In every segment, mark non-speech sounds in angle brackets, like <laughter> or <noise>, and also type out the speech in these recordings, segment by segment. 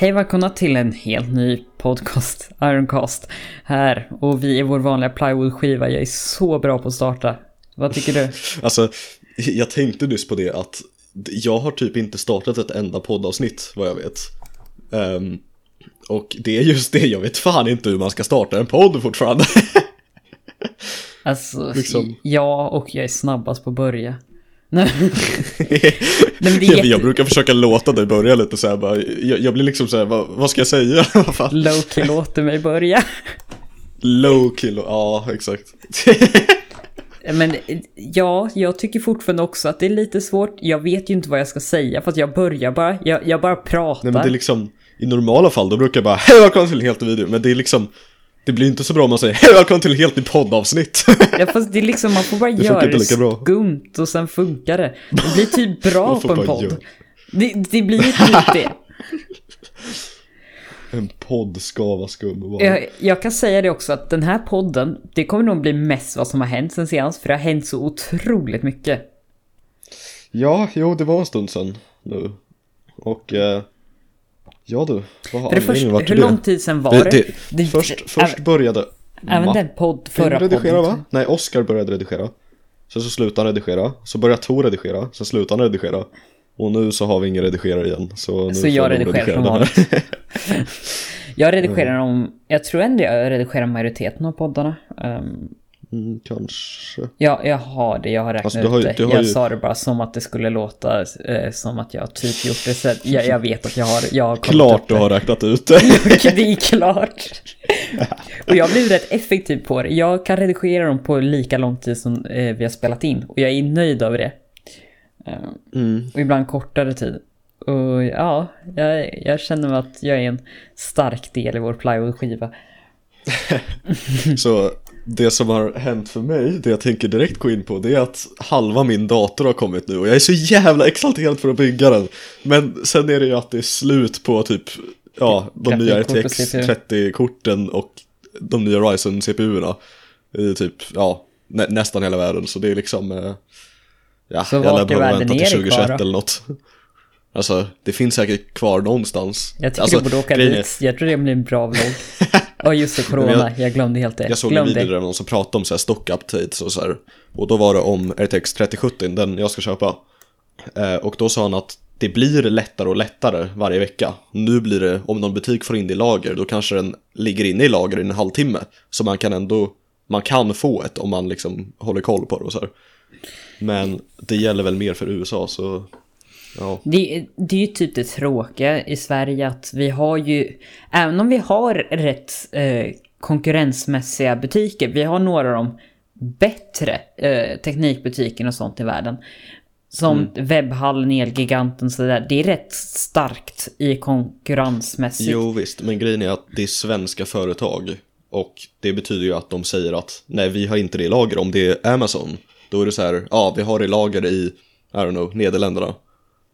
Hej välkomna till en helt ny podcast, Ironcast, här. Och vi är vår vanliga plywood-skiva. Jag är så bra på att starta. Vad tycker du? <laughs> Alltså, jag tänkte nyss på det att jag har typ inte startat ett enda poddavsnitt, vad jag vet. Um, och det är just det, jag vet fan inte hur man ska starta en podd fortfarande. <laughs> Alltså, liksom. ja, och jag är snabbast på att börja. Nej. <laughs> Nej, jätte... Jag brukar försöka låta dig börja lite så här, bara, jag, jag blir liksom så här, vad, vad ska jag säga? <laughs> Loki låter mig börja. Loki, ja exakt. <laughs> Men ja, jag tycker fortfarande också att det är lite svårt. Jag vet ju inte vad jag ska säga för att jag börjar bara, jag, jag bara pratar. Nej men det är liksom, i normala fall då brukar jag bara, hej välkommen till en helt ny video. Men det är liksom, det blir inte så bra om man säger hej välkommen till en helt ny poddavsnitt. <laughs> Ja fast det är liksom, man får bara det göra det skumt och sen funkar det. Det blir typ <laughs> bra på en podd. Det, det, blir ju typ det. <laughs> En podd ska vara skum. Jag, jag kan säga det också att den här podden, det kommer nog bli mest vad som har hänt sen senast. För det har hänt så otroligt mycket. Ja, jo det var en stund sedan nu. Och eh, Ja du, vad har först, Hur det? lång tid sedan var det? det, det först först äh, började Även den podd, förra redigera, podden. va? Nej, Oscar började redigera. Sen så slutade han redigera. Så började Tor redigera. Sen slutade han redigera. Och nu så har vi ingen redigerare igen. Så, nu så <laughs> jag redigerar som vanligt. jag redigerar om, jag tror ändå jag redigerar majoriteten av poddarna. Um, Mm, kanske. Ja, jag har det. Jag har räknat alltså, ut det. Jag ju... sa det bara som att det skulle låta eh, som att jag typ gjort det. Så jag, jag vet att jag har... Jag har klart du har räknat ut <laughs> det. det är klart. och jag blir rätt effektiv på det. Jag kan redigera dem på lika lång tid som eh, vi har spelat in. Och jag är nöjd över det. Uh, mm. Och ibland kortare tid. Och ja, jag, jag känner att jag är en stark del i vår plywood-skiva. <laughs> så det som har hänt för mig, det jag tänker direkt gå in på, det är att halva min dator har kommit nu och jag är så jävla exalterad för att bygga den. Men sen är det ju att det är slut på typ, ja, de nya RTX 30-korten och de nya Ryzen CPU-erna i typ, ja, nä nästan hela världen. Så det är liksom, eh, ja, så jag lär behöva vänta till 2021 eller något. Alltså, det finns säkert kvar någonstans. Jag tycker alltså, du borde åka dit. Jag tror det blir en bra vlogg. <laughs> Ja just det, corona. Jag, jag, glömde helt det. Jag såg glömde. en video där någon som pratade om så här stock updates och så här. Och då var det om RTX 3070, den jag ska köpa. Eh, och då sa han att det blir lättare och lättare varje vecka. Nu blir det, om någon butik får in det i lager, då kanske den ligger inne i lager i en halvtimme. Så man kan ändå, man kan få ett om man liksom håller koll på det och så här. Men det gäller väl mer för USA så Ja. Det, det är ju typ det tråkiga i Sverige att vi har ju, även om vi har rätt eh, konkurrensmässiga butiker, vi har några av de bättre eh, teknikbutikerna och sånt i världen. Som mm. webbhallen, Elgiganten sådär. Det är rätt starkt i konkurrensmässigt. Jo visst, men grejen är att det är svenska företag. Och det betyder ju att de säger att nej vi har inte det i lager. Om det är Amazon, då är det så här, ja vi har det i lager i, I don't know, Nederländerna.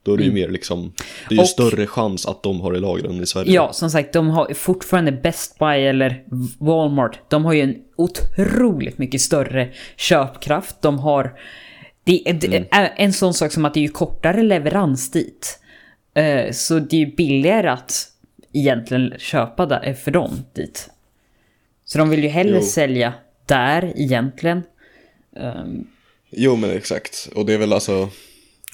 Då är det ju mm. mer liksom, det är ju och, större chans att de har i lagren i Sverige. Ja, som sagt, de har fortfarande Best Buy eller Walmart. De har ju en otroligt mycket större köpkraft. De har, det, är mm. en sån sak som att det är ju kortare leverans dit. Uh, så det är ju billigare att egentligen köpa där för dem dit. Så de vill ju hellre jo. sälja där egentligen. Um, jo men exakt, och det är väl alltså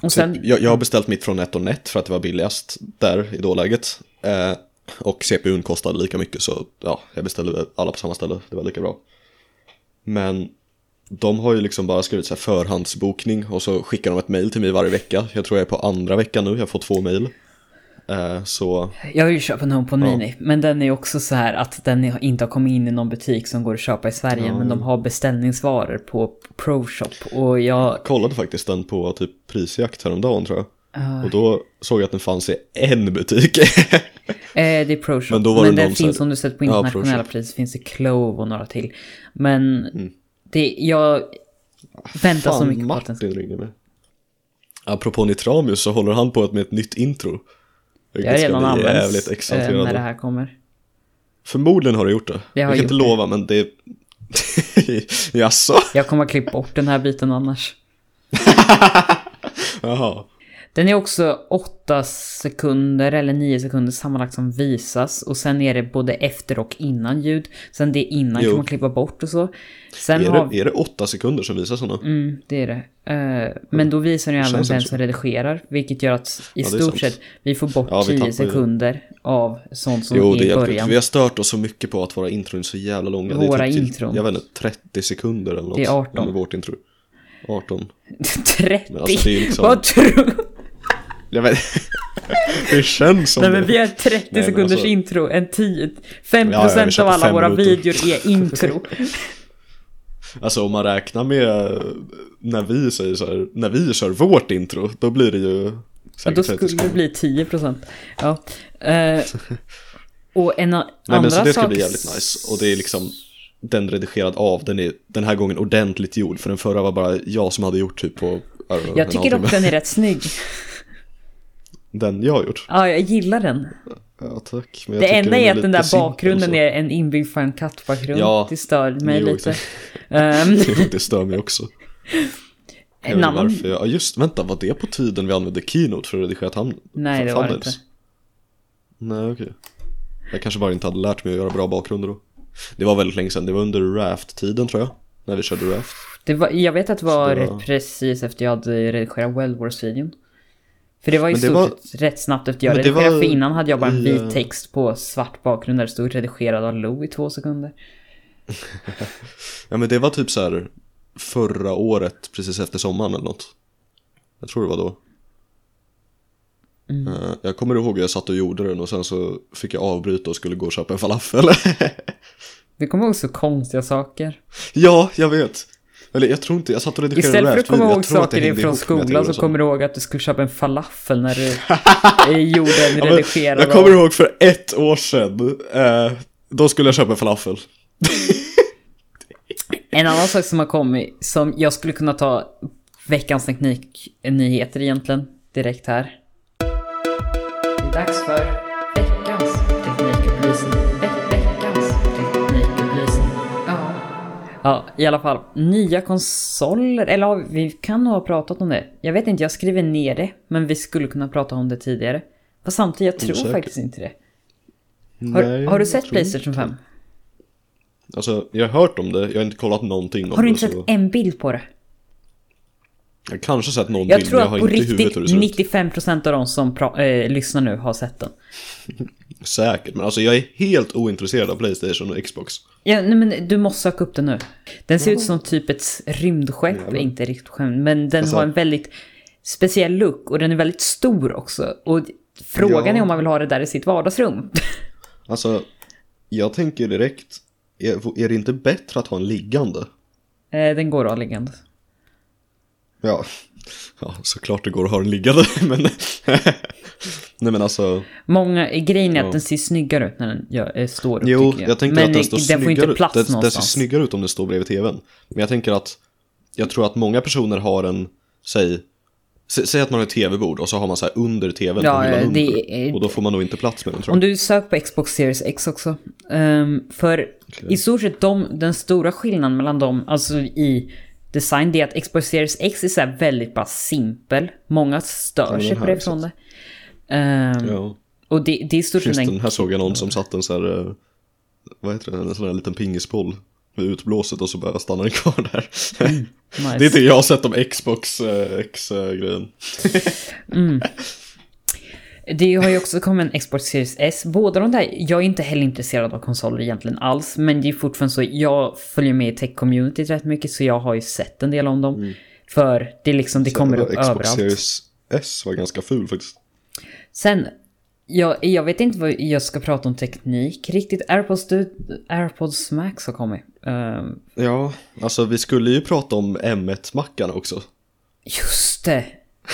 och sen... jag, jag har beställt mitt från NetOnNet för att det var billigast där i dåläget. Eh, och CPUn kostade lika mycket så ja, jag beställde alla på samma ställe, det var lika bra. Men de har ju liksom bara skrivit så förhandsbokning och så skickar de ett mail till mig varje vecka. Jag tror jag är på andra veckan nu, jag får två mail. Eh, så... Jag vill ju köpa en HomePod ja. Mini, men den är också så här att den inte har kommit in i någon butik som går att köpa i Sverige, ja. men de har beställningsvaror på ProShop och jag... jag kollade faktiskt den på typ prisjakt häromdagen tror jag. Uh... Och då såg jag att den fanns i en butik. <laughs> eh, det är ProShop, men, då var men det den finns här... om du sett på internationella ja, pris, finns det Clove och några till. Men mm. det, jag väntar Fan, så mycket på att den ska... ringer mig. Apropå Nitramius så håller han på med ett nytt intro. Jag har redan använts eh, när det här kommer. Förmodligen har du gjort det. Jag, jag kan inte det. lova men det... <laughs> Jaså? Jag kommer att klippa bort den här biten annars. <laughs> Jaha. Den är också 8 sekunder eller 9 sekunder sammanlagt som visas. Och sen är det både efter och innan ljud. Sen det innan Jo. kan man klippa bort och så. Sen Är har det, är det åtta sekunder som visar sådana? Mm, det är det. Eh, men då visar den ju även vem inte som redigerar. Vilket gör att i Ja, stort sett vi får bort Ja, vi 10 tappar ju- sekunder av sånt som Jo, är i början. inte. Vi har stört oss så mycket på att våra intron är så jävla långa. Våra det är typ intron. Jag vet inte, 30 sekunder eller något. Det är 18. Ja, med vårt intro. 18. 30? <laughs> Men alltså, liksom- Vad tror Jag vet <laughs> Det känns som Nej det. men vi har 30 men sekunders alltså- intro, en 10, 5% Ja, ja, av alla våra minuter. videor är <laughs> intro. Alltså om man räknar med när vi säger så här, när vi kör vårt intro, då blir det ju säkert då 30 skulle det bli 10%. Ja. Eh, och en Nej andra men så det ska sak... bli jävligt nice. Och det är liksom den redigerad av, den är den här gången ordentligt gjord. För den förra var bara jag som hade gjort typ på Jag en tycker dock den är rätt <laughs> snygg. Den jag har gjort. Ja, jag gillar den. Ja tack. Men jag Det enda är att den där bakgrunden är en inbyggd Final Cut-bakgrund. Ja. Det stör mig Jo, lite. exakt. <laughs> Ehm, <laughs> Det stör mig också. Jag vet annan... varför jag, ja just, vänta, var det på tiden vi använde Keynote för att redigera tam- Nej, det var det inte. Nej, okej. Jag kanske bara inte hade lärt mig att göra bra bakgrunder då. Det var väldigt länge sedan, det var under Raft-tiden tror jag. När vi körde Raft. Det var, jag vet att det var det var- precis efter jag hade redigerat World Wars-videon. För det var ju det stort var- rätt snabbt efter jag redigerade, för innan hade jag bara en vit text på svart bakgrund där det stod redigerad av Lou i två sekunder. <laughs> Ja men det var typ så här förra året, precis efter sommaren eller något. Jag tror det var då. Mm. Eh, Jag kommer ihåg hur jag satt och gjorde den och sen så fick jag avbryta och skulle gå och köpa en falafel. <laughs> Vi kommer ihåg så konstiga saker. ja, jag vet. Eller jag tror inte, jag satt och redigerade Istället för att komma ihåg saker från skolan så kommer du ihåg att du skulle köpa en falafel när du <laughs> eh, gjorde en Ja, redigerad Jag kommer ihåg för ett år sedan, eh, då skulle jag köpa en falafel. <laughs> En annan sak som har kommit, som jag skulle kunna ta veckans tekniknyheter egentligen, direkt här. Det är dags för Ja, i alla fall. Nya konsoler, eller vi kan nog ha pratat om det. Jag vet inte, jag skriver ner det, men vi skulle kunna prata om det tidigare. Fast samtidigt, jag tror Osäker. faktiskt inte det. Har, Nej, har du sett Playstation inte. 5? Alltså, jag har hört om det, jag har inte kollat någonting om Har du det. inte sett så... en bild på det? Jag kanske sett någon Jag bild, tror jag har på inte i huvudet hur riktigt det ser ut. 95% av de som eh, lyssnar nu har sett den. <laughs> Säkert, men alltså jag är helt ointresserad av Playstation och Xbox. Ja, nej, men du måste söka upp den nu. Den ser ut som typ ett rymdskepp, Jävlar. inte riktigt skepp, men den Alltså- har en väldigt speciell look och den är väldigt stor också. Och frågan Ja. är om man vill ha det där i sitt vardagsrum. <laughs> Alltså, jag tänker direkt, är, är det inte bättre att ha en liggande? Eh, den går att ha liggande. Ja, ja såklart det går att ha den liggande, <laughs> men... Nej men alltså, Många, grejen är att Ja. den ser snyggare ut när den gör, eh, står upp jo, tycker jag. tänker men att den står den får inte snyggare plats Den, den ser någonstans. snyggare ut om den står bredvid tvn. Men jag tänker att, jag tror att många personer har en, säg, sä- säg att man har ett tv-bord och så har man så här under tvn Ja, på under. det är- Och då får man nog inte plats med den tror Om jag. du söker på Xbox Series X också. Ehm, för i stort sett de, den stora skillnaden mellan dem, alltså i design, det är att Xbox Series X är så väldigt bara simpel. Många stör sig på det från det. Ehm, Ja. Och det, det är stort Just den här såg jag någon som satt en så här, eh, vad heter det, en sån här liten pingisboll med utblåset och så bara stannade den kvar där. nice. <laughs> Det är det jag har sett om Xbox eh, X-grejen. <laughs> Det har ju också kommit en Xbox Series S. Båda de där, jag är inte heller intresserad av konsoler egentligen alls. Men det är fortfarande så, jag följer med i tech-communityt rätt mycket så jag har ju sett en del om dem. För det liksom, det kommer upp Xbox överallt. Series S var ganska ful faktiskt. Sen, jag, jag vet inte vad jag ska prata om teknik riktigt. AirPods, AirPods Max har kommit. Ehm, Ja, alltså vi skulle ju prata om M1-mackarna också. just det!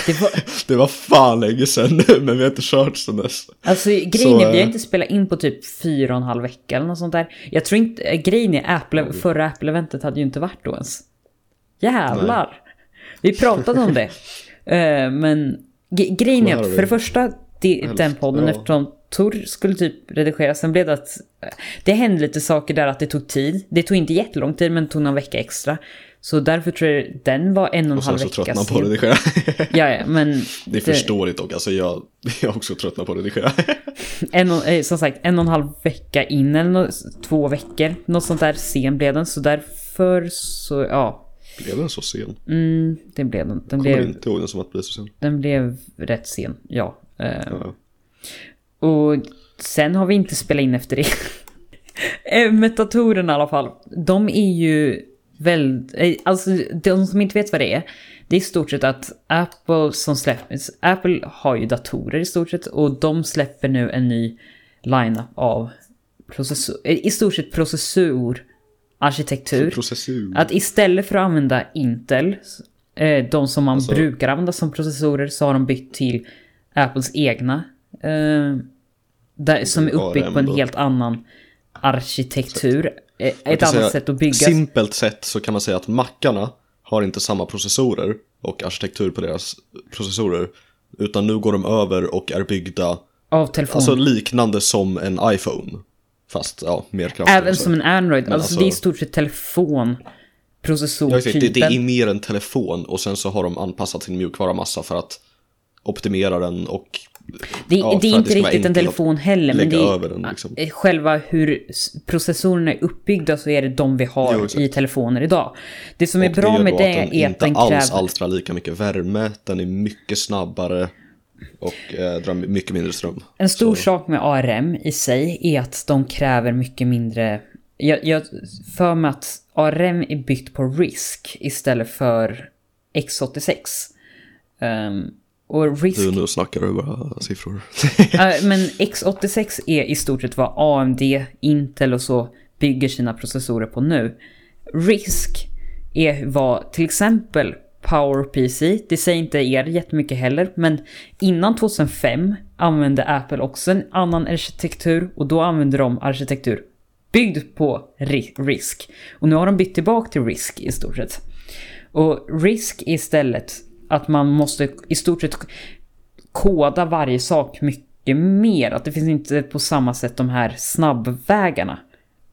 Det var, <laughs> Det var fan länge sedan men vi har inte kört sen dess. alltså grejen Så, är, vi har eh, inte spelat in på typ fyra och en halv vecka eller något sånt där. Jag tror inte, eh, grejen är Apple, förra Apple-eventet hade ju inte varit då ens. Jävlar! Vi pratade om det. <laughs> Eh, men grejen är för det första, den podden, ja. eftersom dator skulle typ redigeras. Sen blev det att det hände lite saker där att det tog tid. Det tog inte jättelång tid men tog någon vecka extra. Så därför tror jag den var en och en Och halv sen så vecka tröttnar man på att redigera. <laughs> Ja, ja, men... Det är förståeligt dock, alltså jag, <laughs> jag också tröttnat på att redigera. <laughs> En och, eh, som sagt, en och en halv vecka in eller nå- två veckor. Något sånt där sen blev den. Så därför så, ja. Blev den så sen? Mm, det blev den. Den Kommer blev, inte ihåg den som att bli så sen. den blev rätt sen, ja. Eh, Ja. Och sen har vi inte spelat in efter det. Eh, Metatorerna i alla fall. De är ju väldigt... eh, Alltså de som inte vet vad det är. Det är i stort sett att Apple som släpper... Apple har ju datorer i stort sett och de släpper nu en ny lineup av processor... eh, I stort sett processor arkitektur. Processor. Att istället för att använda Intel, de som man Alltså- brukar använda som processorer, så har de bytt till Apples egna. Eh, där, som är uppbyggd ARM på en helt annan arkitektur. Eh, ett annat säga, sätt att bygga. Simpelt sett så kan man säga att mackarna har inte samma processorer och arkitektur på deras processorer. Utan nu går de över och är byggda, av telefon. alltså liknande som en iPhone. Fast ja, mer kraftigt. Även som en Android. Alltså, alltså- det är i stort sett telefon. Exakt. det, Processortypen. det är mer en telefon och sen så har de anpassat sin mjukvara massa för att optimera den och Det, Ja, det är inte det riktigt en telefon heller, men det är den, liksom. själva hur processorerna är uppbyggda så är det de vi har Jo, i telefoner idag. Det som är och bra gör med det att den är att inte den alls kräver... alstrar lika mycket värme, den är mycket snabbare och eh, drar mycket mindre ström. En stor Så- sak med ARM i sig är att de kräver mycket mindre... Jag, jag för mig att ARM är byggt på RISC istället för X86. Ehm, och RISC... Du, nu snackar du bara siffror. <laughs> Men X86 är i stort sett vad AMD, Intel och så bygger sina processorer på nu. RISC är vad till exempel PowerPC, det säger inte er jättemycket heller, men innan 2005 använde Apple också en annan arkitektur och då använde de arkitektur byggd på ri- RISC. Och nu har de bytt tillbaka till RISC i stort sett. Och RISC är istället att man måste i stort sett koda varje sak mycket mer. Att det finns inte på samma sätt de här snabbvägarna.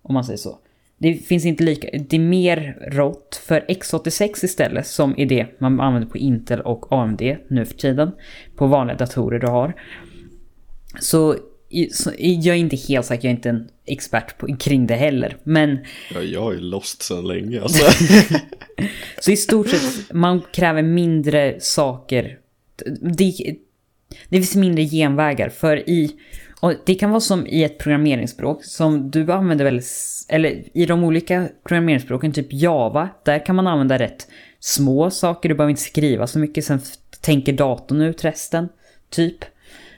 Om man säger så. Det finns inte lika, det är mer rått för X86 istället som är det man använder på Intel och AMD nu för tiden. På vanliga datorer du har. Så, jag är inte helt säker, jag är inte en expert på, kring det heller. Men Ja, jag är lost sedan länge alltså. <laughs> Så i stort sett, man kräver mindre saker. Det, det finns mindre genvägar. För i... Det kan vara som i ett programmeringsspråk som du använder väl... s- Eller i de olika programmeringsspråken, typ Java, där kan man använda rätt små saker. Du behöver inte skriva så mycket, sen tänker datorn ut resten. Typ.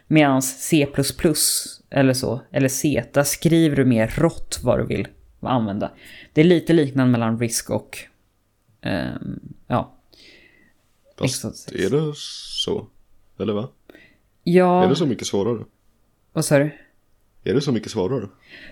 Medan C++ eller så, eller C, där skriver du mer rått vad du vill använda. Det är lite liknande mellan RISC och Ehm, ja. Fast X86. är det så? Eller va? Är Ja, det så mycket svårare? vad sa du? Är det så mycket svårare?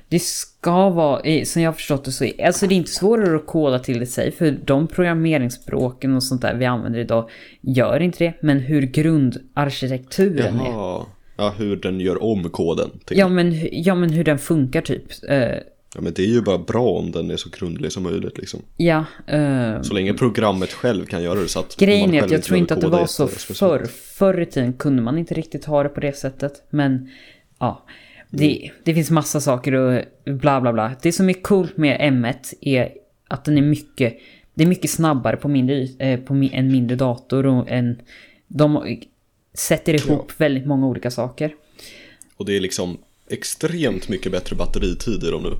Det ska vara, som jag har förstått det så är, alltså det är inte svårare att koda till det sig, för de programmeringsspråken och sånt där vi använder idag gör inte det, men hur grundarkitekturen är. Ja, hur den gör om koden. Till. Ja men, ja men hur den funkar typ. Eh, Ja, men det är ju bara bra om den är så grundlig som möjligt liksom. ja, eh, Så länge programmet själv kan göra det så att grejen är att jag tror inte att det var så förr. Förr i tiden kunde man inte riktigt ha det på det sättet, men ja. Det, det finns massa saker och bla bla bla. Det som är coolt med M1 är att den är mycket, det är mycket snabbare på, mindre, eh, på en mindre dator och en, de sätter ihop väldigt många olika saker. Och det är liksom extremt mycket bättre batteritid i dem nu.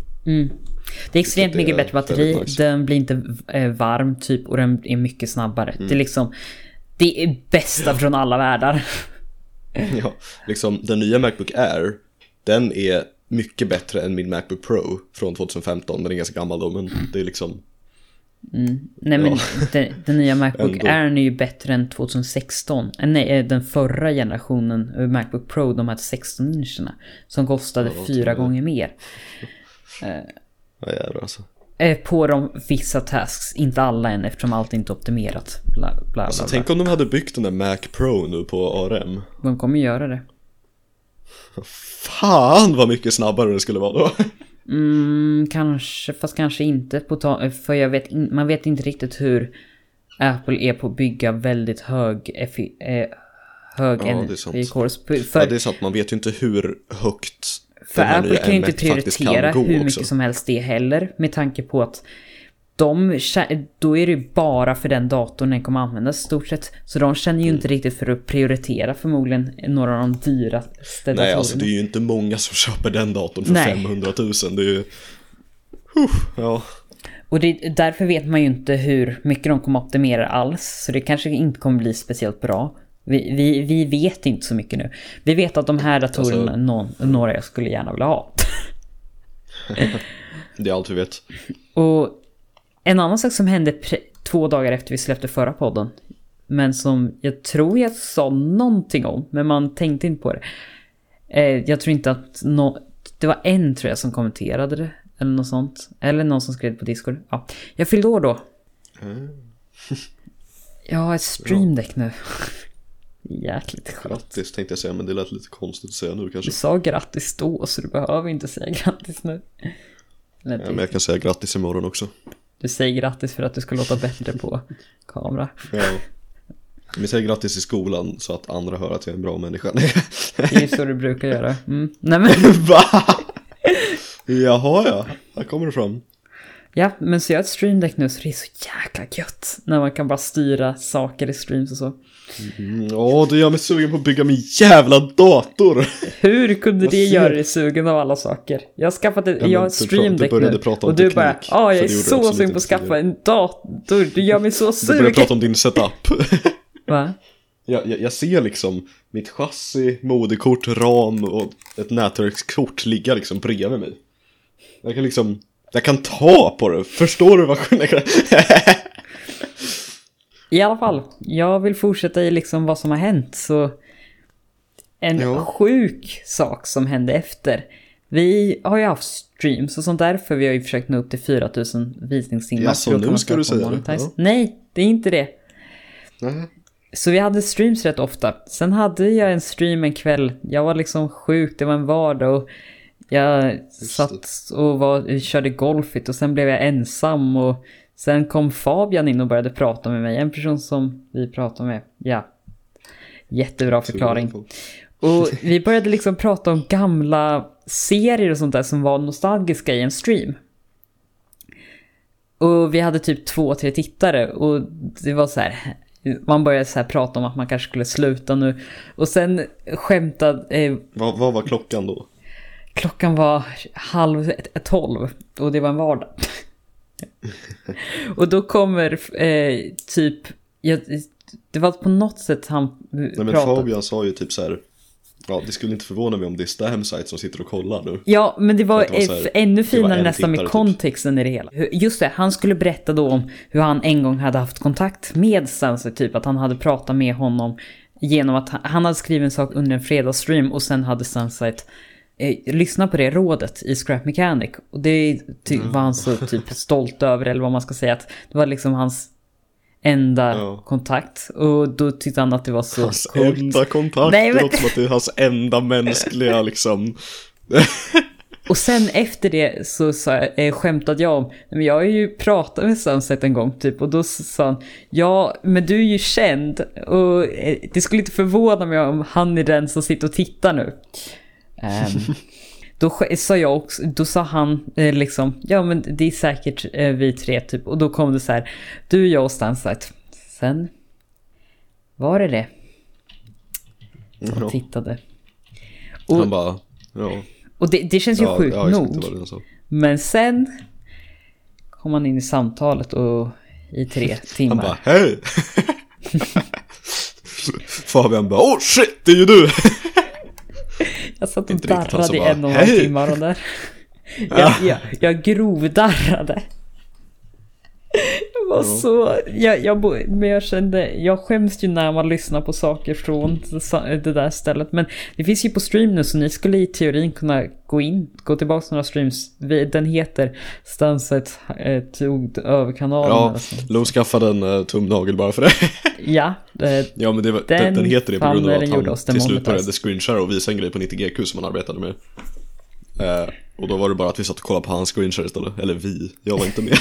Det är extremt det mycket är bättre batteri, nice. den blir inte eh, varm typ och den är mycket snabbare. Det är liksom, det är bästa från alla världar. <laughs> Ja, liksom den nya Macbook Air, den är mycket bättre än min Macbook Pro från 2015. Den är ganska gammal då, men det är liksom... Nej men den, den nya <laughs> Macbook. Air är ju bättre än 2016. Eh, Nej, eh, den förra generationen eh, Macbook Pro, de här 16 incherna. Som kostade Ja, fyra gånger mer. <laughs> Ja, jävlar alltså. På de vissa tasks, inte alla än eftersom allt inte är optimerat. Bla, bla, bla, Alltså bla. tänk om de hade byggt den där Mac Pro nu på ARM. De kommer göra det. Fan vad mycket snabbare det skulle vara då. <laughs> Mm, kanske, fast kanske inte för jag vet in, man vet inte riktigt hur Apple är på att bygga väldigt hög effi, eh, hög Ja, det är sant. energikurs. För, Ja, det är sant, man vet ju inte hur högt för Apple kan ju inte M1 faktiskt kan prioritera hur mycket också. som helst det heller med tanke på att de, då är det ju bara för den datorn den kommer användas i stort sett. Så de känner ju Mm. inte riktigt för att prioritera förmodligen några av de dyraste Nej, datorerna. alltså det är ju inte många som köper den datorn för Nej. 500 000. Det är ju... Huh, ja. Och det, därför vet man ju inte hur mycket de kommer optimera alls. Så det kanske inte kommer bli speciellt bra. Vi, vi, vi vet inte så mycket nu. Vi vet att de här datorerna, Alltså- någon, några jag skulle gärna vilja ha. <laughs> Det är allt vi vet. Och en annan sak som hände två dagar efter vi släppte förra podden. Men som jag tror jag sa någonting om, men man tänkte inte på det. Eh, jag tror inte att nå det var en tror jag som kommenterade det. Eller något sånt. Eller någon som skrev på Discord. Ja. Jag fyllde år då. Jag har ett stream deck nu. <laughs> Jäkligt skönt. Grattis tänkte jag säga, men det lät lite konstigt att säga nu kanske. Du sa grattis då så du behöver inte säga grattis nu. Ja, men jag kan säga grattis imorgon också. Du säger grattis för att du ska låta bättre på kamera. Ja. Vi säger grattis i skolan så att andra hör att jag är en bra människa. Det är så du brukar göra. Mm. Nej men, <laughs> Va? Jaha ja, där kommer det fram. Ja, men så jag har ett stream deck nu så det är så jäkla gött. När man kan bara styra saker i streams och så. Mm, Åh, det gör mig sugen på att bygga min jävla dator. Hur kunde Jag det göra dig sugen av alla saker? Jag har skaffat ett, men jag har ett du pra- stream du deck började nu. Och du bara, ja jag så är så absolut sugen på att skaffa en dator. Du gör mig så Du började sugen. prata om din setup. <laughs> Va? Jag, jag, jag ser liksom mitt chassi, moderkort, ram och ett nätverkskort ligga liksom bredvid mig. Jag kan liksom, jag kan ta på det, förstår du vad skillnaden <laughs> I alla fall, jag vill fortsätta i liksom vad som har hänt så en Ja. sjuk sak som hände efter. Vi har ju haft streams och sånt där för vi har ju försökt nå upp till 4000 visningstimmar. Jaså, nu ska du säga det? Ja. Nej, det är inte det. Nej. Så vi hade streams rätt ofta. Sen hade jag en stream en kväll. Jag var liksom sjuk, det var en vardag och jag satt och var, körde golfit och sen blev jag ensam och sen kom Fabian in och började prata med mig. En person som vi pratade med. Ja. Jättebra förklaring. Och vi började liksom prata om gamla serier och sånt där som var nostalgiska i en stream. Och vi hade typ två, tre tittare och det var så här. Man började så här prata om att man kanske skulle sluta nu. Och sen skämtade... Eh, Vad, vad var klockan då? Klockan var halv tolv och det var en vardag. och då kommer eh, typ... Jag, det var på något sätt han Nej men pratade. Fabian sa ju typ så här. Ja, det skulle inte förvåna mig om det är Stamsite som sitter och kollar nu. Ja, men det var, det var så här, eh, ännu var finare en nästan med typ. kontexten i det hela. Just det, han skulle berätta då om hur han en gång hade haft kontakt med Sunset, typ att han hade pratat med honom genom att han, han hade skrivit en sak under en fredagsstream och sen hade Sunset eh, lyssnat på det rådet i Scrap Mechanic. Och det ty- Mm. var han så typ stolt över, eller vad man ska säga, att det var liksom hans enda Ja. kontakt. Och då tyckte han att det var så Hans coolt. enda kontakt, Nej, det men- låter som att det är hans enda mänskliga <laughs> liksom. Och sen efter det så, så eh, skämtade jag om, "Nej, men jag har ju pratat med Sunset en gång typ och då sa han, ja men du är ju känd och eh, det skulle inte förvåna mig om han är den som sitter och tittar nu. Ehm, då sa jag också, då sa han eh, liksom, ja men det är säkert eh, vi tre typ och då kom det så här, du, jag och Sunset. Sen var det det. Och Ja. tittade. Han Och, bara, ja. och det, det känns ju ja, sjukt ja, nog. Men sen kom han in i samtalet och i tre <laughs> Han timmar. bara, hej! <laughs> Fabian bara, oh shit, det är ju du! <laughs> jag satt och darrade i en och en halv och där. <laughs> Jag, jag, jag grovdarrade. Var så, jag, jag, men jag kände, jag skäms ju när man lyssnar på saker från det där stället. Men det finns ju på stream nu så ni skulle i teorin kunna gå in, gå tillbaka några streams. Den heter Stanset eh, tog över kanalen. Ja. Lo skaffade en uh, tumnagel bara för det. <laughs> ja eh, ja men det var, Den den, heter det på grund av att han till slut började screenshare och visa en grej på 90GQ som han arbetade med. Eh, och då var det bara att vi satt och kollade på hans screenshare istället. Eller vi, jag var inte med.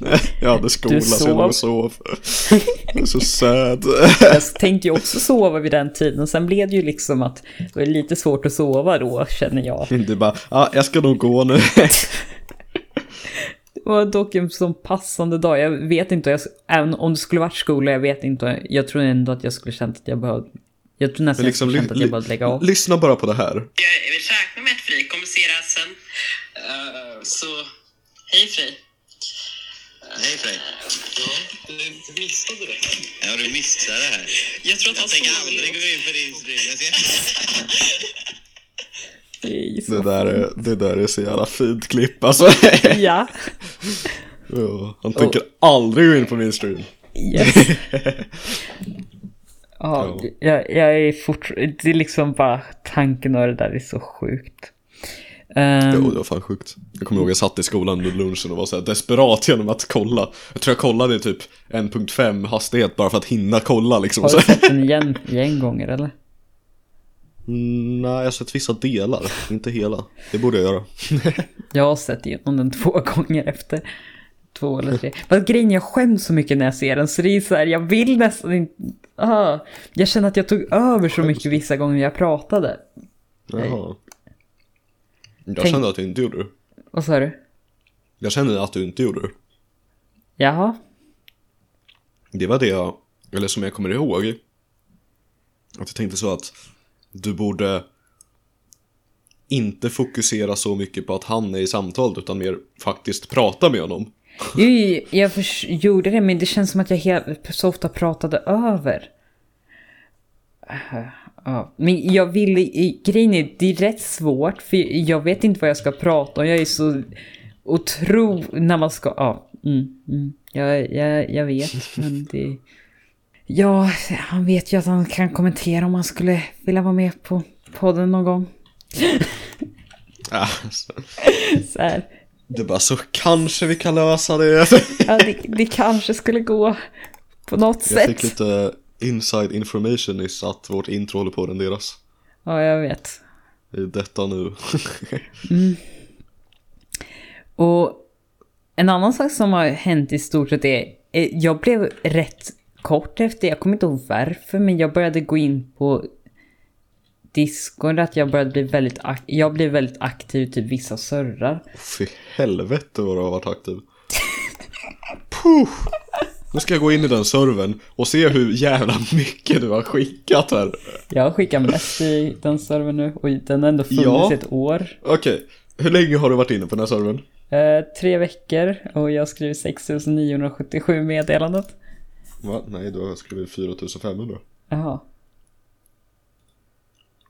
<laughs> jag hade skola så jag sov. <laughs> Jag är så sad. jag tänkte ju också sova vid den tiden. Sen blev det ju liksom att det var lite svårt att sova då känner jag. <laughs> Det är bara, ja ah, jag ska nog gå nu. Det var dock en sån passande dag. Jag vet inte, jag, även om det skulle varit skola, jag vet inte. Jag tror ändå att jag skulle känt att jag behövde... Jag tror nästan liksom, jag skulle känt att jag behövde lägga av. lyssna bara på det här. Jag vill räkna med att Frej kommer se det här sen. Eh, så, hej Frej. Hej Frej. Ja, du missade det. Ja, du missade det här. Jag tror att Jag han tänker aldrig det. gå in på din stream. Det där är, det där är så jävla fint klipp alltså. <laughs> Ja. Ja, Han tänker aldrig gå in på min stream. Yes. <laughs> Ja, jag, jag är fort... Det är liksom bara tanken och det där är så sjukt. Ehm, Jo, det var fan sjukt. Jag kommer ihåg jag satt i skolan under lunchen och var så desperat genom att kolla. Jag tror jag kollade i typ 1.5 hastighet bara för att hinna kolla liksom. har du sett den igen, igen gånger eller? Mm, nej, jag har sett vissa delar, inte hela. Det borde jag göra. <laughs> Jag har sett igenom den två gånger efter. Två eller tre. Fast grejen, jag skäms så mycket när jag ser den. Så det är så här, jag vill nästan inte... Ah, jag känner att jag tog över så mycket vissa gånger jag pratade. Jaha. Jag Tänk- kände att du inte gjorde det. Vad sa du? Jag kände att du inte gjorde det. Jaha. Det var det jag, eller som jag kommer ihåg. Att jag tänkte så att du borde inte fokusera så mycket på att han är i samtalet utan mer faktiskt prata med honom. Jo, jag gjorde det, men det känns som att jag helt, så ofta pratade över. Ja. Men jag vill, i- grejen är, det är rätt svårt, för jag vet inte vad jag ska prata om. Jag är så otro när man ska, ja. Mm, mm, jag, jag, jag vet, men det... <laughs> Ja, han vet ju att han kan kommentera om han skulle vilja vara med på podden någon gång. <laughs> Alltså, <laughs> Så här. det är bara så kanske vi kan lösa det. Ja, det, det kanske skulle gå på något Jag fick sätt. lite inside information nyss att vårt intro håller på att renderas. Ja, jag vet. I detta nu. <laughs> Och en annan sak som har hänt i stort sett är, eh, jag blev rätt kort efter, jag kommer inte ihåg varför, men jag började gå in på Discord, att jag började bli väldigt, jag blev väldigt aktiv i typ vissa servrar. Fy helvete vad du har varit aktiv. <laughs> Puh. Nu ska jag gå in i den servern och se hur jävla mycket du har skickat här. Jag skickar mest i den servern nu och den har ändå funnits Ja. ett år. Okej, hur länge har du varit inne på den här servern? Eh, tre veckor och jag skriver 6977 meddelanden. Va? Nej, du har skrivit 4500. Jaha.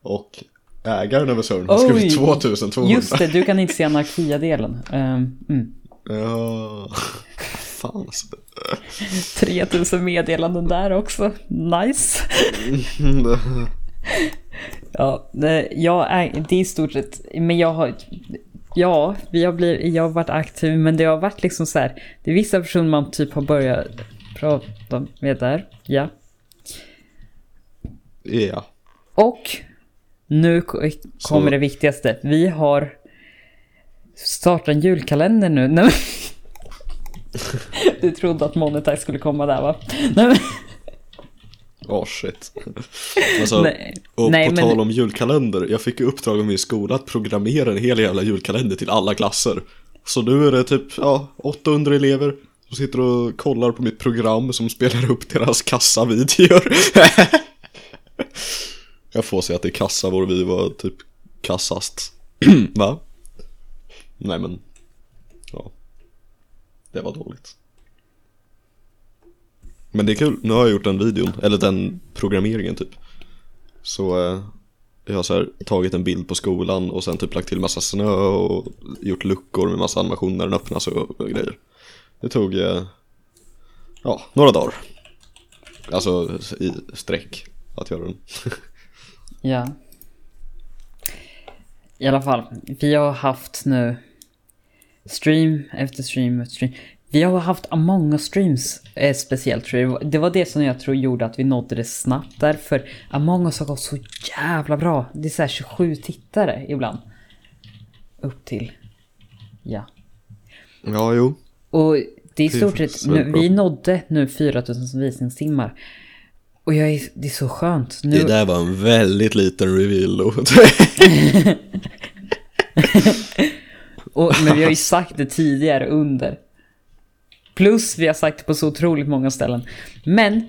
Och ägaren över servern har skrivit 2200. Just det, du kan inte se anarkia-delen. Ehm, mm. Ja. Fan alltså. 3000 meddelanden där också. Nice. Ja, det- jag är, det är i stort sett, men jag har, ja, vi har blivit, jag har varit aktiv, men det har varit liksom så här, det är vissa personer man typ har börjat prata med där, ja. Ja. Och nu ko- kommer Så- det viktigaste, vi har startat en julkalender nu. <laughs> Du trodde att Monetize skulle komma där va? Nej. Åh shit. Alltså, Nej. och Nej, på men- tal om julkalender, jag fick ju uppdrag av min skola att programmera en hel jävla julkalender till alla klasser. Så nu är det typ, ja, 800 elever som sitter och kollar på mitt program som spelar upp deras kassavideor. <laughs> jag får säga att det är kassa vår vi var typ kassast. <clears throat> Va? Nej men, ja. Det var dåligt. Men det är kul, nu har jag gjort den videon, eller den programmeringen typ. Så eh, jag har så här, tagit en bild på skolan och sen typ lagt till massa snö och gjort luckor med massa animationer när den öppnas och, och grejer. Det tog, eh, ja, några dagar. Alltså i sträck att göra den. <laughs> Ja. I alla fall, vi har haft nu stream efter stream efter stream. Vi har haft Among us streams eh, speciellt tror jag. Det var det som jag tror gjorde att vi nådde det snabbt därför Among us har gått så jävla bra. Det är såhär 27 tittare ibland. Upp till. Ja. Ja, jo. Och det är i stort sett, nu, vi nådde nu 4000 visningstimmar. Och jag är, det är så skönt. Nu, Det där var en väldigt liten reveal då. <laughs> Och, men vi har ju sagt det tidigare under. Plus vi har sagt det på så otroligt många ställen. Men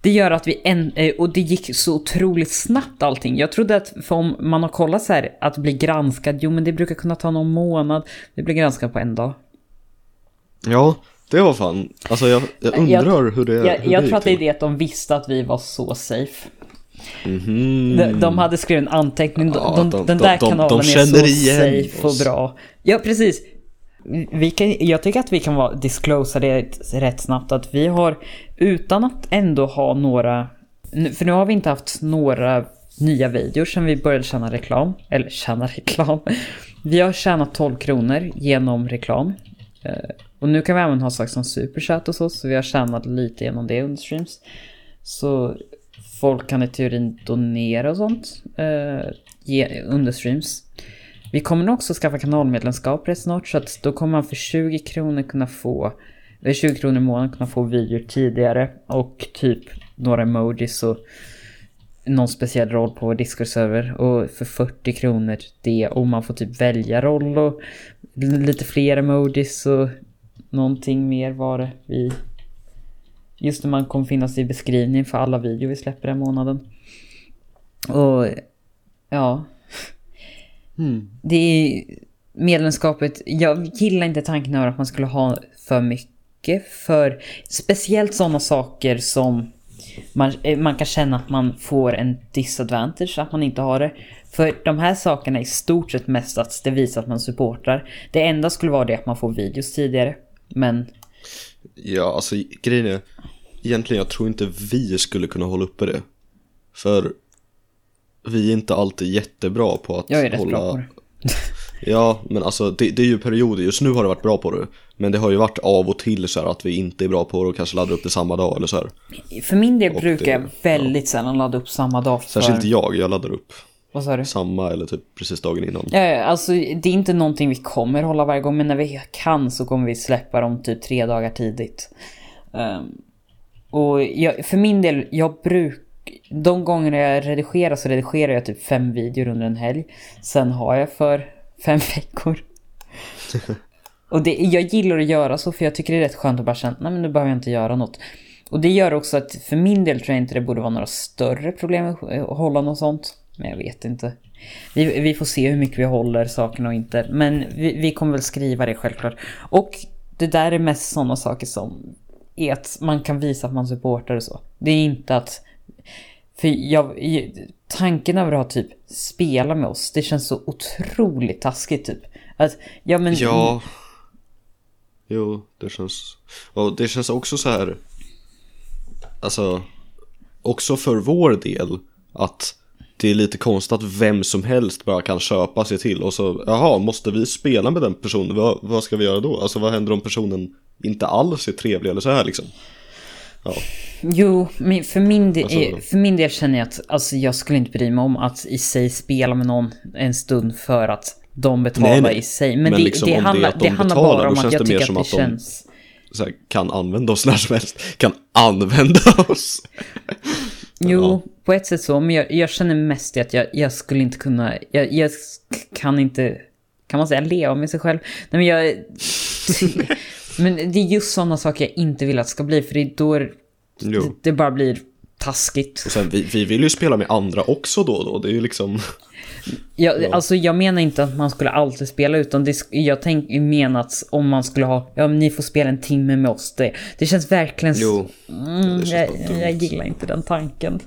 det gör att vi en, eh, och det gick så otroligt snabbt allting. Jag trodde att för om man har kollat så här att bli granskad, jo men det brukar kunna ta någon månad. Vi blir granskad på en dag. ja, det var fan. Alltså jag, jag undrar hur det Jag, hur jag det tror att det är det att de visste att vi var så safe. Mhm. De, de hade skrivit en anteckning, de, Ja, de, de- den de- där kanalen är så safe och bra. Ja, precis. Vi kan, jag tycker att vi kan vara disclosa det rätt snabbt att vi har, utan att ändå ha några, för nu har vi inte haft några nya videor sedan vi började tjäna reklam, eller tjäna reklam. Vi har tjänat 12 kronor genom reklam. Eh, och nu kan vi även ha saker som superchat och så, så vi har tjänat lite genom det under streams. Så folk kan i teorin donera och sånt eh, under streams. Vi kommer nog också skaffa kanalmedlemskap rätt snart så att då kommer man för 20 kronor kunna få 20 kronor i månaden kunna få videor tidigare och typ några emojis och någon speciell roll på vår Discord-server och för 40 kronor det och man får typ välja roll och lite fler emojis och någonting mer var det vi Just när man kommer finnas i beskrivningen för alla videor vi släpper den månaden. Och ja. Det är medlemskapet. Jag gillar inte tanken över att man skulle ha för mycket. För speciellt sådana saker som man, eh, man kan känna att man får en disadvantage att man inte har det. För de här sakerna är i stort sett mest att det visar att man supportar. Det enda skulle vara det att man får videos tidigare. Men Ja, alltså grejen är, egentligen jag tror inte vi skulle kunna hålla uppe det. För vi är inte alltid jättebra på att jag är rätt hålla... bra på det. <laughs> Ja, men alltså det, det är ju perioder, just nu har det varit bra på det. Men det har ju varit av och till så här att vi inte är bra på det och kanske laddar upp det samma dag eller så här. För min del Och brukar det- jag väldigt sällan ladda upp samma dag för... Särskilt jag, jag laddar upp Vad sa du? samma eller typ precis dagen innan. Ja, ja, alltså det är inte någonting vi kommer hålla varje gång, men när vi kan så kommer vi släppa dem typ tre dagar tidigt. Ehm, och jag, för min del, jag brukar... De gånger jag redigerar så redigerar jag typ fem videor under en helg. Sen har jag för fem <laughs> veckor. och det, jag gillar att göra så för jag tycker det är rätt skönt att bara känna, nej men nu behöver jag inte göra något. Och det gör också att för min del tror jag inte det borde vara några större problem att hålla något sånt. Men jag vet inte. Vi, vi får se hur mycket vi håller sakerna och inte. Men vi, vi kommer väl skriva det självklart. Och det där är mest sådana saker som är att man kan visa att man supportar och så. Det är inte att... För jag, tanken över att ha typ spela med oss, det känns så otroligt taskigt typ. Att, ja men... Ja. Jo, det känns... Och det känns också så här... Alltså... Också för vår del att det är lite konstigt att vem som helst bara kan köpa sig till och så, jaha, måste vi spela med den personen? Vad, vad ska vi göra då? Alltså vad händer om personen inte alls är trevlig eller så här liksom? Ja, Jo, men för min, del, Alltså- för min del känner jag att alltså, jag skulle inte bry mig om att i sig spela med någon en stund för att de betalar Nej, nej. i sig. Men, Men det, liksom det, det handlar, att det de handlar betalar, bara om att jag tycker som att det att de- känns... här, kan använda oss när som helst. Kan använda oss! Jo, på ett sätt så, men jag, jag känner mest att jag, jag skulle inte kunna, jag, jag kan inte, kan man säga leva med sig själv? Nej men jag, <laughs> men det är just sådana saker jag inte vill att det ska bli, för det är då det, Jo. det bara blir taskigt. Och sen, vi, vi vill ju spela med andra också då och då. Det är ju liksom... Jag, Alltså jag menar inte att man skulle alltid spela utan det, jag tänk, menar att om man skulle ha, ja ni får spela en timme med oss. Det, det känns verkligen... Jo. Mm, det känns jag, jag gillar inte den tanken.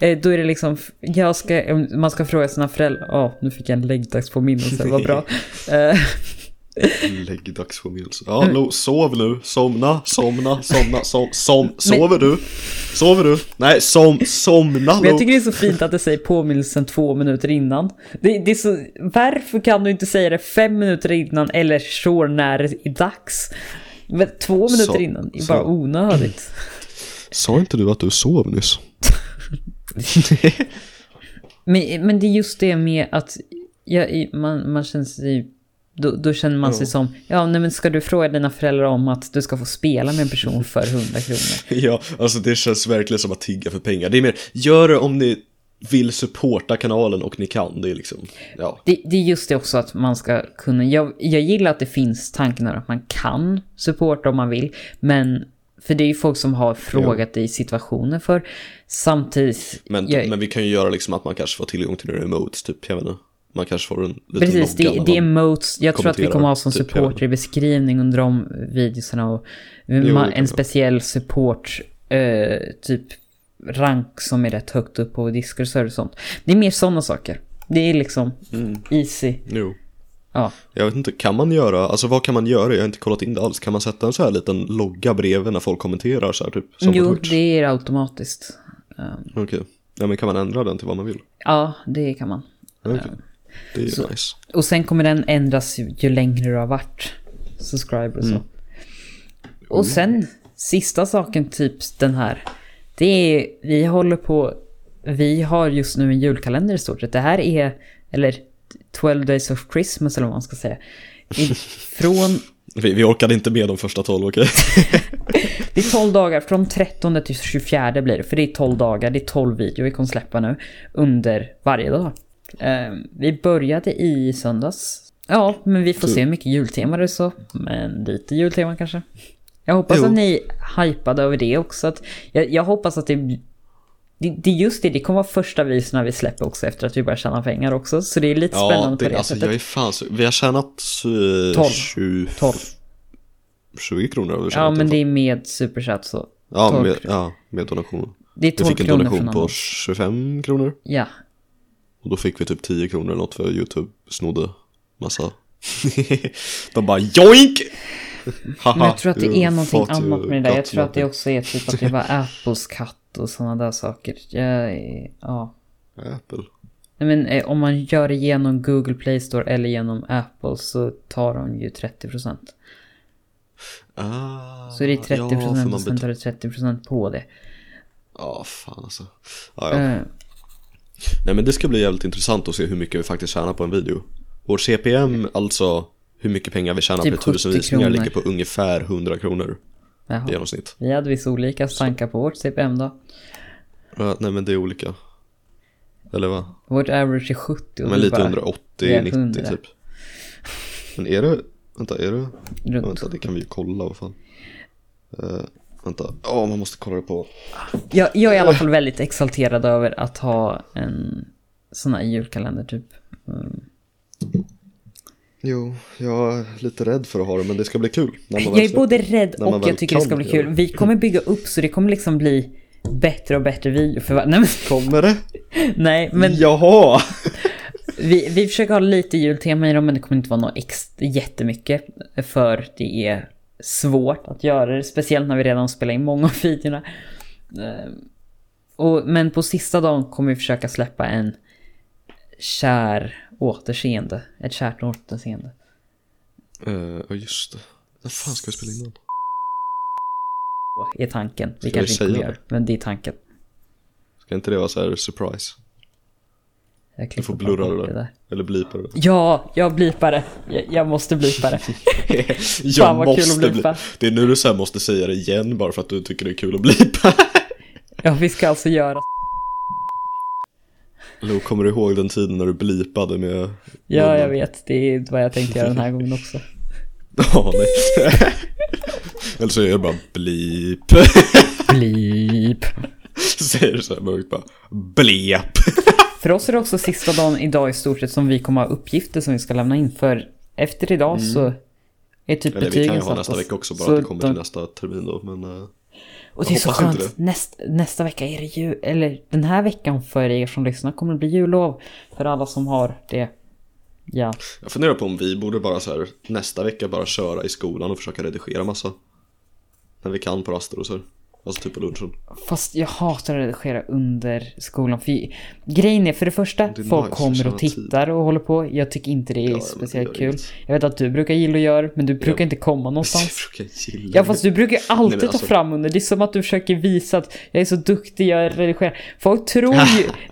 Eh, då är det liksom, jag ska, man ska fråga sina föräldrar, ja nu fick jag en läggdagspåminnelse, vad bra. <laughs> Eh, Läggdagspåminnelse. Ja, Lo, sov nu. Somna, somna, somna, som, som, <laughs> sover du? Sover du? Nej, som, somna Men jag tycker det är så fint att det säger påminnelsen två minuter innan. Det, det är så, varför kan du inte säga det fem minuter innan eller så när det är dags? Men två minuter Så- innan är så- bara onödigt. <clears throat> Sa inte du att du sov nyss? <laughs> Men, men det är just det med att jag, man, man känner sig... Då, då känner man sig som, ja nej, men ska du fråga dina föräldrar om att du ska få spela med en person <laughs> för 100 kronor? Ja, alltså det känns verkligen som att tigga för pengar. Det är mer, gör det om ni vill supporta kanalen och ni kan. Det är liksom, ja. Det, det är just det också att man ska kunna, jag, jag gillar att det finns tanken att man kan supporta om man vill, men för det är ju folk som har frågat i situationer för samtidigt... Men, jag, men vi kan ju göra liksom att man kanske får tillgång till remotes, typ, jag vet inte. Man kanske får en liten Precis, det, det är modes. Jag tror att vi kommer ha som typ, beskrivning under de videorna och Jo, en speciell support, eh, typ rank som är rätt högt upp på Discord och sånt. Det är mer sådana saker. Det är liksom Mm. easy. Jo. Ja. Jag vet inte, kan man göra, alltså vad kan man göra? Jag har inte kollat in det alls. Kan man sätta en så här liten logga bredvid när folk kommenterar så här typ? Jo, det är automatiskt. Um, Okej. Ja men kan man ändra den till vad man vill? ja, det kan man. Okej. Det är Så- nice. Och sen kommer den ändras ju, ju längre du har varit subscriber och så. Mm. Och sen, sista saken, typ den här. Det är, vi håller på, vi har just nu en julkalender i stort sett. Det här är, eller 12 days of Christmas eller vad man ska säga. I, <laughs> från, Vi, vi orkade inte med de första tolv, okej? <laughs> det är 12 dagar, från 13 till 24 blir det. För det är 12 dagar, det är 12 videor vi kommer släppa nu. Under varje dag. Eh, vi började i söndags. Ja, men vi får se hur mycket jultema det är så. Men lite jultema kanske. Jag hoppas Jo. att ni hypade över det också. Att jag, jag hoppas att det, det... Det är just det, det kommer vara första videorna vi släpper också efter att vi börjar tjäna pengar också. Så det är lite Ja, spännande på det, det alltså sättet. jag är fan så, vi har tjänat eh, 12. 20, 12. 20 kronor har vi Ja, tjänat i men det är med superchat så. Ja, 12 med, ja, med donation. Det är Vi 12 fick en donation på någon. 25 kronor. Ja. Och då fick vi typ 10 kronor eller något för YouTube snodde massa. <laughs> De bara joink! Haha, Men jag tror att det är någonting annat med det där. Jag tror att det också är typ att det var <laughs> Apples katt och sådana där saker. Jag, är- ja. Apple. Nej, men eh, om man gör det genom Google Play Store eller genom Apple så tar de ju 30%. Ah, Så är det 30% ja, för man och sen tar det 30% på det. Ja, fan alltså. Ja, ja. Eh, Nej men det ska bli jävligt intressant att se hur mycket vi faktiskt tjänar på en video. Vår CPM, alltså hur mycket pengar vi tjänar Typ per tusen 70 visningar ligger på ungefär 100 kronor i jaha. genomsnitt. Vi hade vissa olika tankar på vårt CPM då. Ja, nej men det är olika. Eller vad? Vårt average är 70 och Men lite under 80, vi är 90 100. typ. Men är det, vänta är det, runt. vänta det kan vi ju kolla vad fan. Uh, vänta, ja man måste kolla det på. Jag, jag är i alla fall väldigt exalterad över att ha en sån här julkalender typ. Mm. Jo, jag är lite rädd för att ha det men det ska bli kul. Jag är både rädd och jag tycker det ska bli kul. Vi kommer bygga upp så det kommer liksom bli bättre och bättre video för Nej men, Kommer det? <laughs> nej, men Jaha! <laughs> vi, vi försöker ha lite jultema i dem men det kommer inte vara något ex, jättemycket. För det är svårt att göra det, speciellt när vi redan spelar in många av videorna. Eh, Och, men på sista dagen kommer vi försöka släppa en kär återseende. Ett kärt återseende. Eh, Ja just det. När fan ska vi spela in den? Är tanken. Vi Ska kanske vi inte kommer göra det, men det är tanken. Ska inte det vara så här surprise? Jag Du får blurra det där. Eller blipa det. Ja, jag blipar det. Jag, jag måste blipa det. <laughs> Jag måste blipa. bli. Det är nu du så måste säga det igen bara för att du tycker det är kul att blipa. <laughs> Ja, vi ska alltså göra... Lo, kommer du ihåg den tiden när du blipade med Ja, jag vet. Det är vad jag tänkte göra den här gången också. <laughs> Ja, nej. Eller så är det bara blip. Blip. Säger du så här mörkt bara blep. För oss är det också sista dagen idag i stort sett som vi kommer ha uppgifter som vi ska lämna in. För efter idag så är typ Mm. Eller vi betygen kan ju ha nästa vecka också bara Så att det kommer till de- nästa termin då. Men eh, Och det är så skönt. Näst, nästa vecka är det ju, eller den här veckan för er som lyssnar kommer det bli jullov. För alla som har det. Ja. Jag funderar på om vi borde bara så här nästa vecka bara köra i skolan och försöka redigera massa. När vi kan på raster och så här. Alltså typ på lunchen. Fast jag hatar att redigera under skolan. För grejen är för det första, Det folk nice kommer och tittar och håller på. Jag tycker inte det är Ja, det speciellt gör kul. inget. Jag vet att du brukar gilla att göra men du brukar Ja. inte komma <laughs> Jag någonstans. brukar gilla Ja fast du brukar alltid Nej, alltså- ta fram under. Det är som att du försöker visa att jag är så duktig, jag redigerar. Folk tror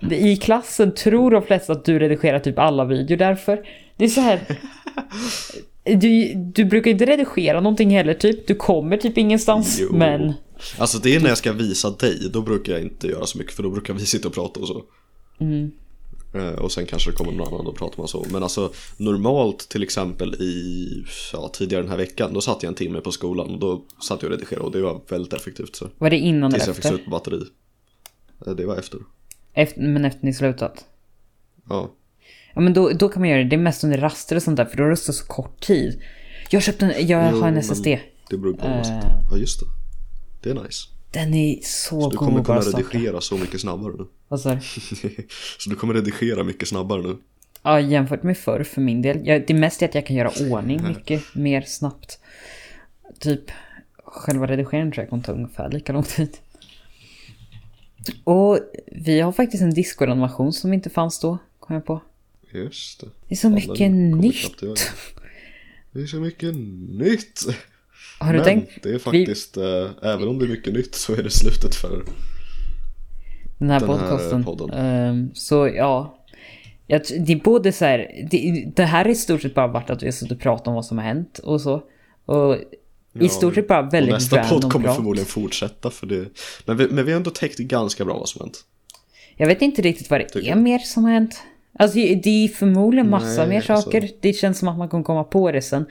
ju, <laughs> i klassen tror de flesta att du redigerar typ alla videor därför. Det är så här. <laughs> Du, du brukar inte redigera någonting heller typ. Du kommer typ ingenstans. Jo. Men Alltså det är när jag ska visa dig, då brukar jag inte göra så mycket för då brukar vi sitta och prata och så. Mm. Eh, Och sen kanske det kommer någon annan och pratar man så. Men alltså normalt till exempel i, ja tidigare den här veckan, då satt jag en timme på skolan och då satt jag och redigerade och det var väldigt effektivt så. var det innan eller Tills jag fick efter? slut på batteri. Eh, Det var efter. efter? Men efter ni slutat? Ja. Ja men då, då kan man göra det. Det är mest under raster och sånt där för då är det så, kort tid. Jag köpte en, jag Jo, har en SSD. Det beror på vad man sitter. Ja just det. Det är nice. Den är så, Så du kommer kunna redigera så mycket snabbare nu. Vad sa du? <laughs> så du kommer redigera mycket snabbare nu. Ja, jämfört med förr för min del. Det mesta är att jag kan göra ordning mycket mer snabbt. Typ, själva redigeringen tror jag kommer ta ungefär lika lång tid. Och vi har faktiskt en Discord-animation som inte fanns då, kom jag på. Just det. Det är så Ja, mycket nytt. Det är så mycket nytt. Har du Men tänkt? det är faktiskt, eh, även om det är mycket nytt så är det slutet för Den här den här podcasten. podden. Ehm, så ja. Det är både så här, det, det här är i stort sett bara varit att vi har suttit och pratat om vad som har hänt och så. Och i Ja, stort sett bara och väldigt nästa random podd kommer prat. förmodligen fortsätta för det. Men vi, men vi har ändå täckt ganska bra vad som hänt. Jag vet inte riktigt vad det Tycker är mer som har hänt. Alltså det är förmodligen massa Nej, mer alltså- saker. Det känns som att man kommer komma på det sen.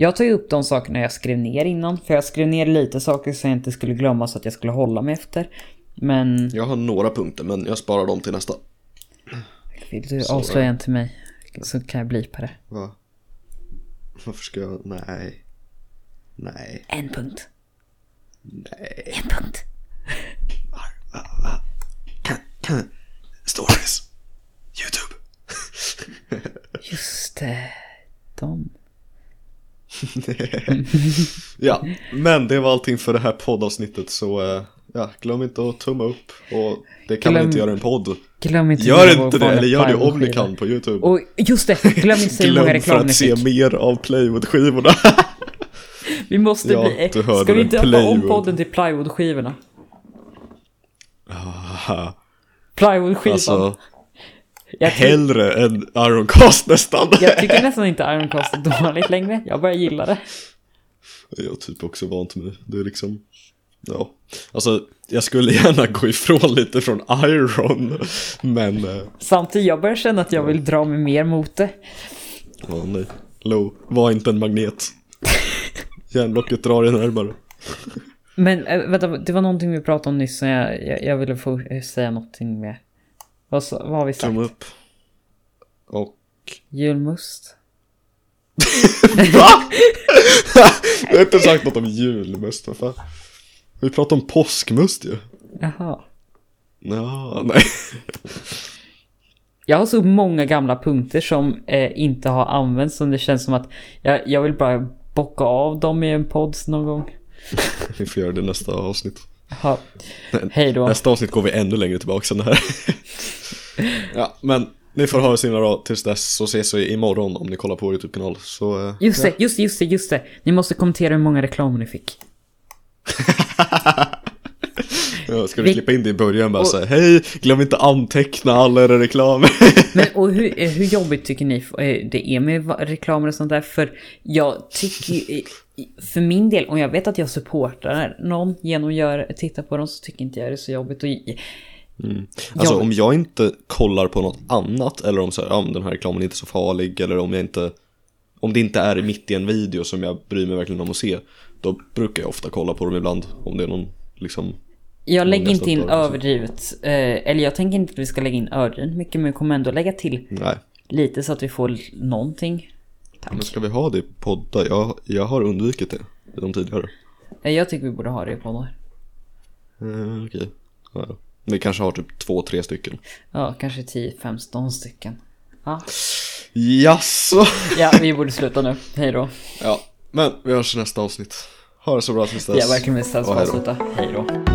Jag tar ju upp de sakerna jag skrev ner innan. För jag skrev ner lite saker så jag inte skulle glömma så att jag skulle hålla mig efter. Men Jag har några punkter men jag sparar dem till nästa. vill du Så, avslöja ja. en till mig? Så kan jag blipa det. Va? Varför ska jag? Nej. Nej. En punkt. Nej. En punkt. Stories. Youtube. <laughs> Just det. De. <laughs> Ja, men det var allting för det här poddavsnittet så eh, ja, glöm inte att tumma upp och det kan man Glöm- inte göra i en podd. Glöm inte Gör inte det, eller gör det om ni kan på Youtube. Och just det, glöm inte säga många Glöm för reklam ni att se fick. mer av plywoodskivorna. <laughs> Vi måste Ja, bli... Ska vi det, döpa om podden till plywoodskivorna? Plywoodskivan. alltså, jag, hellre än Ironcast nästan. jag tycker nästan inte Ironcast är dåligt längre. Jag börjar gilla det. Jag är typ också vant med det. Är liksom, ja. Alltså, jag skulle gärna gå ifrån lite från Iron, men, eh, Samtidigt, jag börjar känna att jag vill dra mig mer mot det. ja nej. Low, var inte en magnet. Järnblocket drar dig närmare. Men äh, vänta, det var någonting vi pratade om nyss som jag, jag, jag ville få eh, säga någonting med. Vad, vad har vi sagt? Tumme upp. Och, Julmust? <laughs> va? <laughs> jag har inte sagt något om julmust, vad fan. Vi pratar om påskmust ju. Jaha. Ja, nej. Jag har så många gamla punkter som eh, inte har använts som det känns som att jag, jag vill bara bocka av dem i en podd någon gång. <laughs> Vi får göra det nästa avsnitt. Jaha. Hej då. Nästa avsnitt går vi ännu längre tillbaka än det här. <laughs> ja, men ni får ha det så himla bra tills dess så ses vi imorgon om ni kollar på vår YouTube-kanal. Så, eh, Just det, just det, just det, just det. Ni måste kommentera hur många reklamer ni fick. <laughs> ja, ska vi, Vi- klippa in det i början bara och- säga hej, glöm inte anteckna alla era reklamer. <laughs> Men och hur, eh, hur jobbigt tycker ni eh, det är med reklamer och sånt där? För jag tycker ju, för min del, om jag vet att jag supportar någon genom att göra, titta på dem så tycker inte jag det är så jobbigt. Och, Alltså Jag- om jag inte kollar på något annat eller om så här, ja, den här reklamen är inte så farlig eller om jag inte om det inte är mitt i en video som jag bryr mig verkligen om att se då brukar jag ofta kolla på dem ibland om det är någon liksom jag lägger inte in bara- överdrivet, eh, eller jag tänker inte att vi ska lägga in överdrivet mycket, men vi kommer ändå lägga till nej lite så att vi får någonting. men ska vi ha det i poddar? Jag, jag har undvikit det i de tidigare Eh, Jag tycker vi borde ha det på några. eh, okej ja, ja. Vi kanske har typ två, tre stycken Ja, kanske 10-15 stycken. Ja. Jaså? Ja, vi borde sluta nu. Hej då. Ja, men vi hörs i nästa avsnitt. Ha det så bra tills dess. Ja, verkligen ska Och hej då. Hej då.